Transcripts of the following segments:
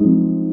you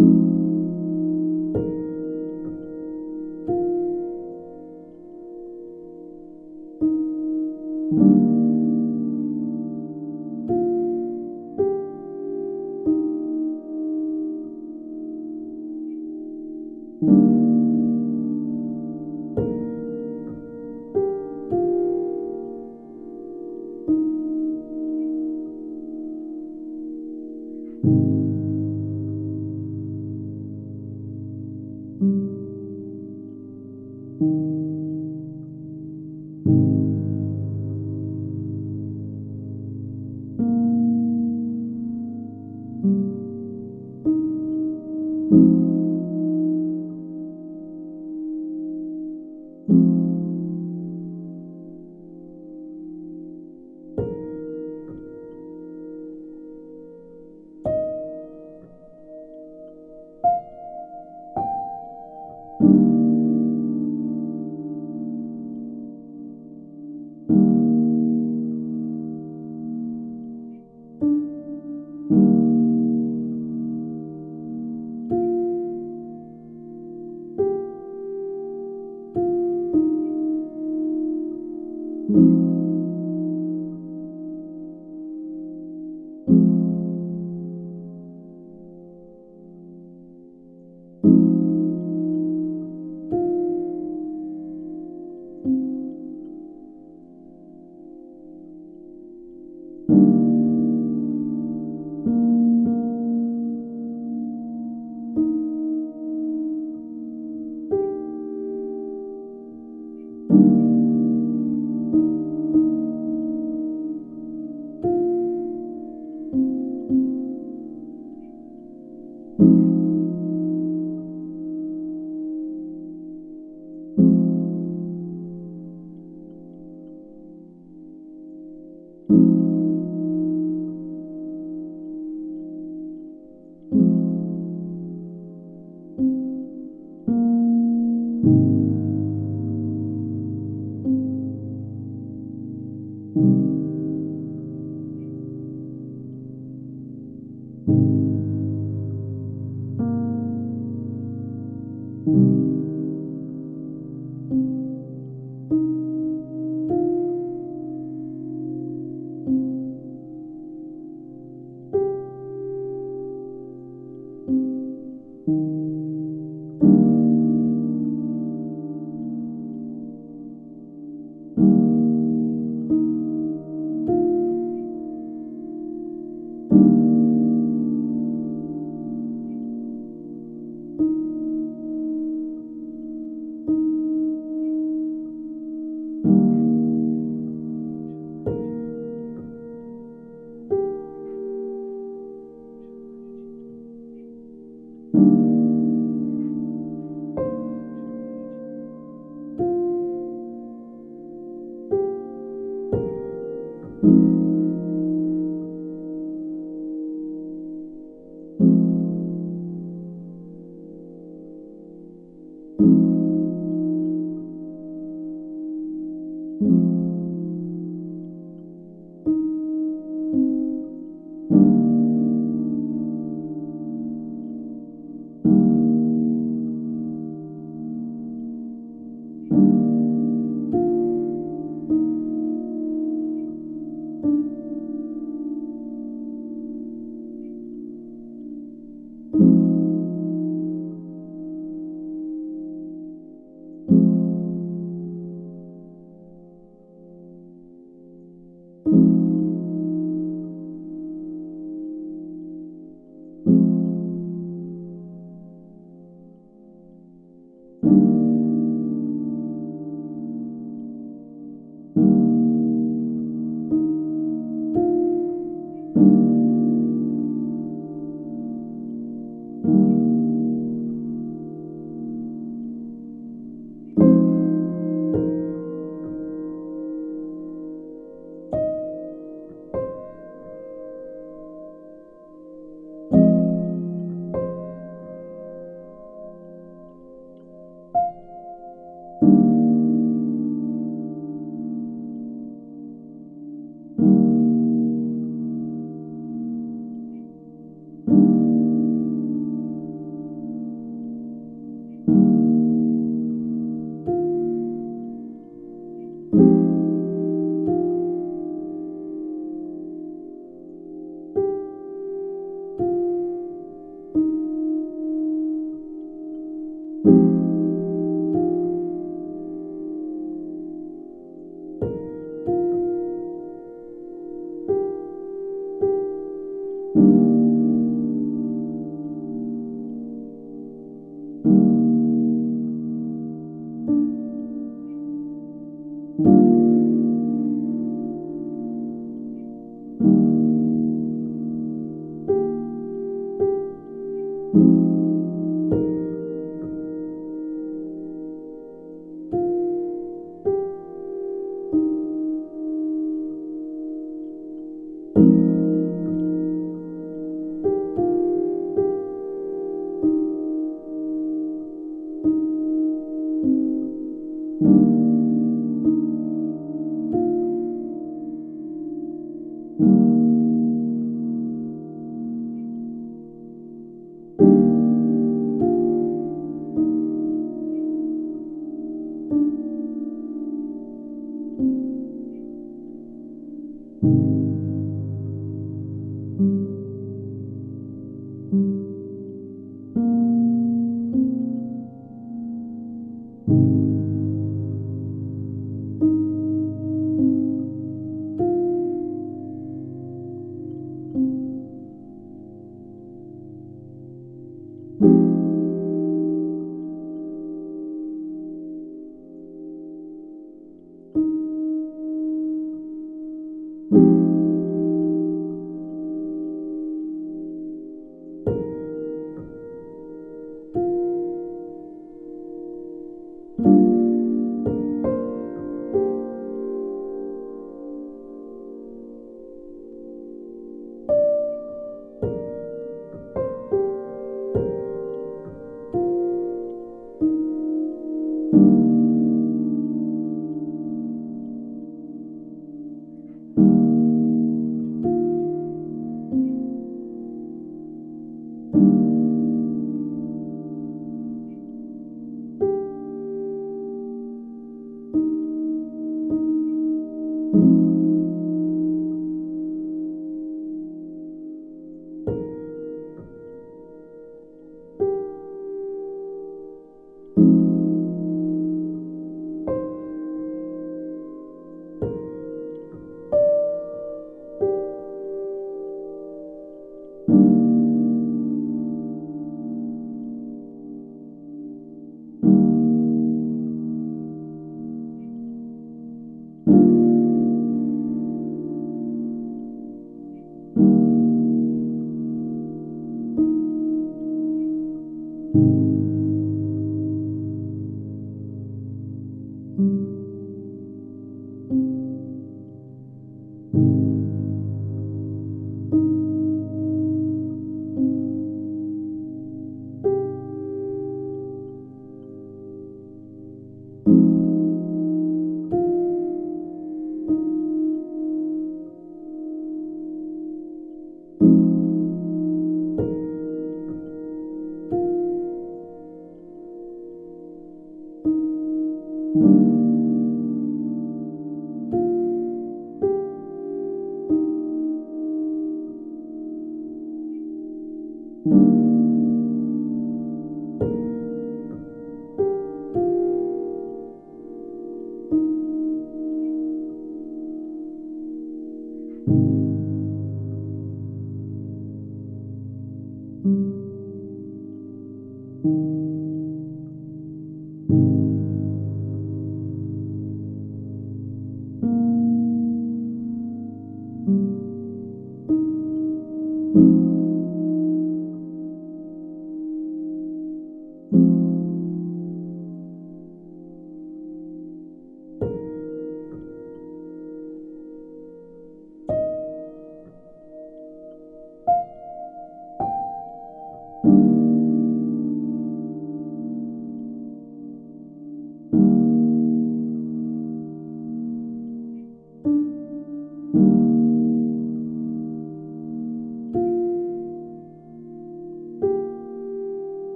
you.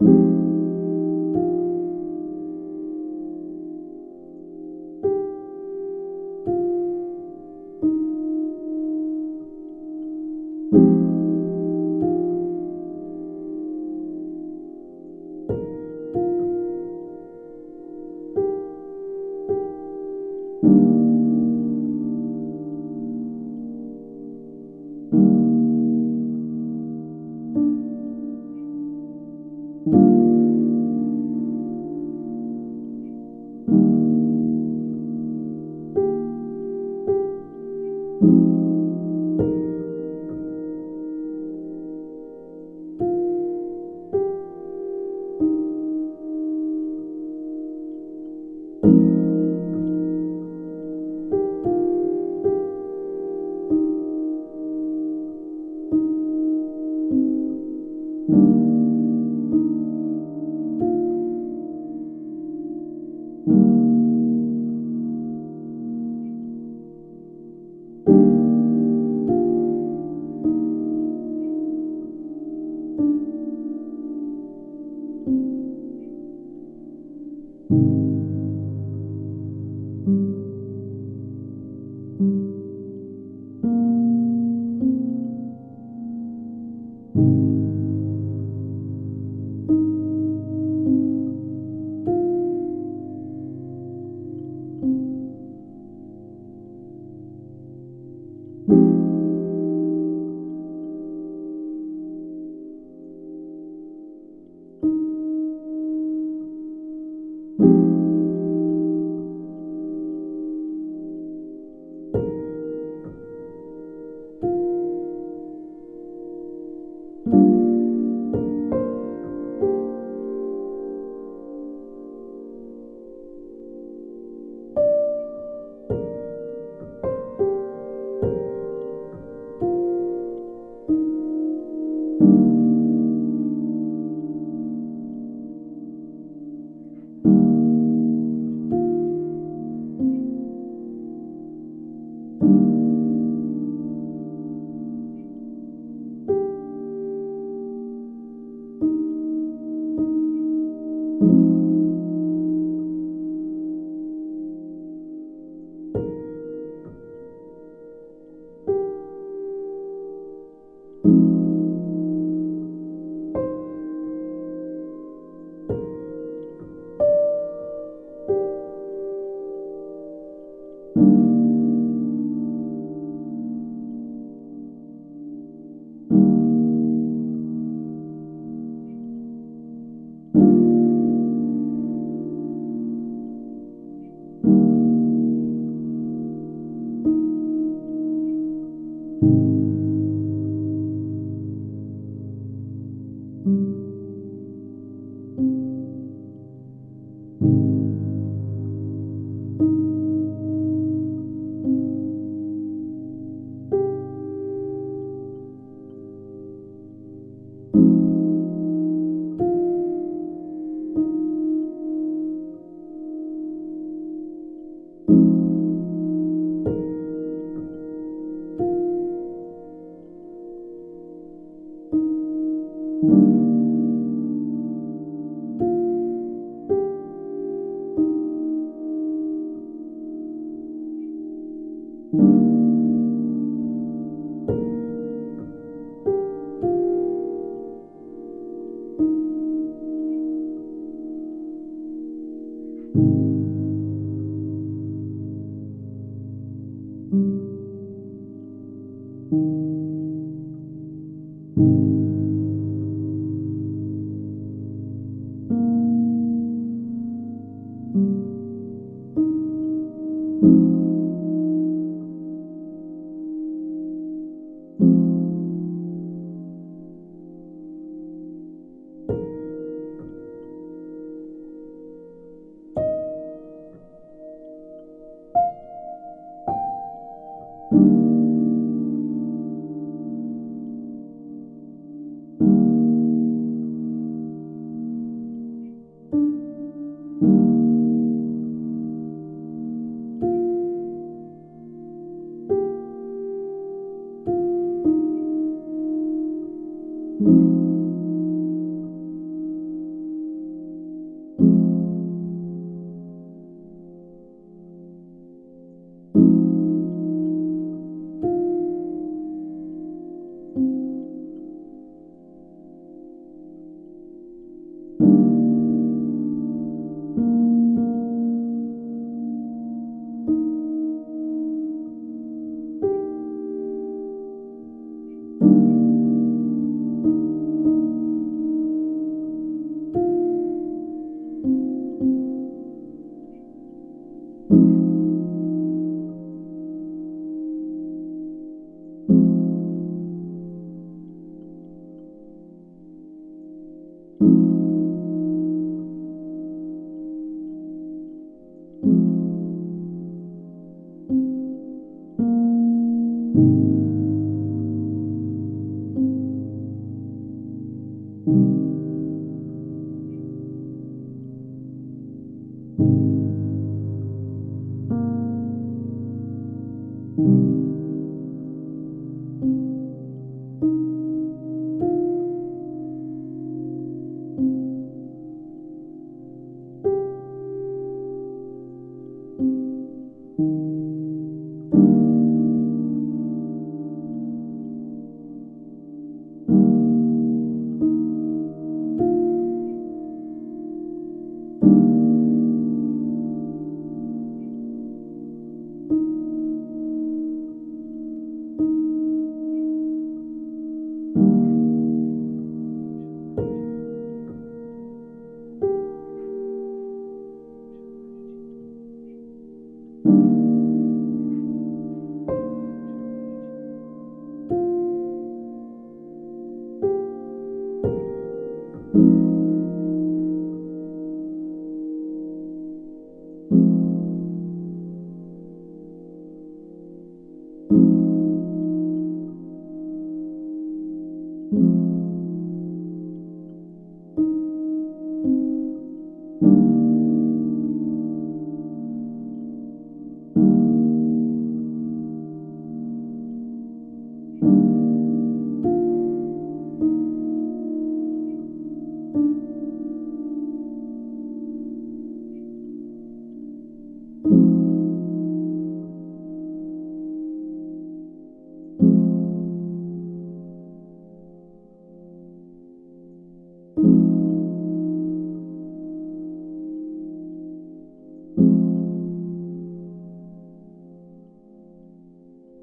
Thank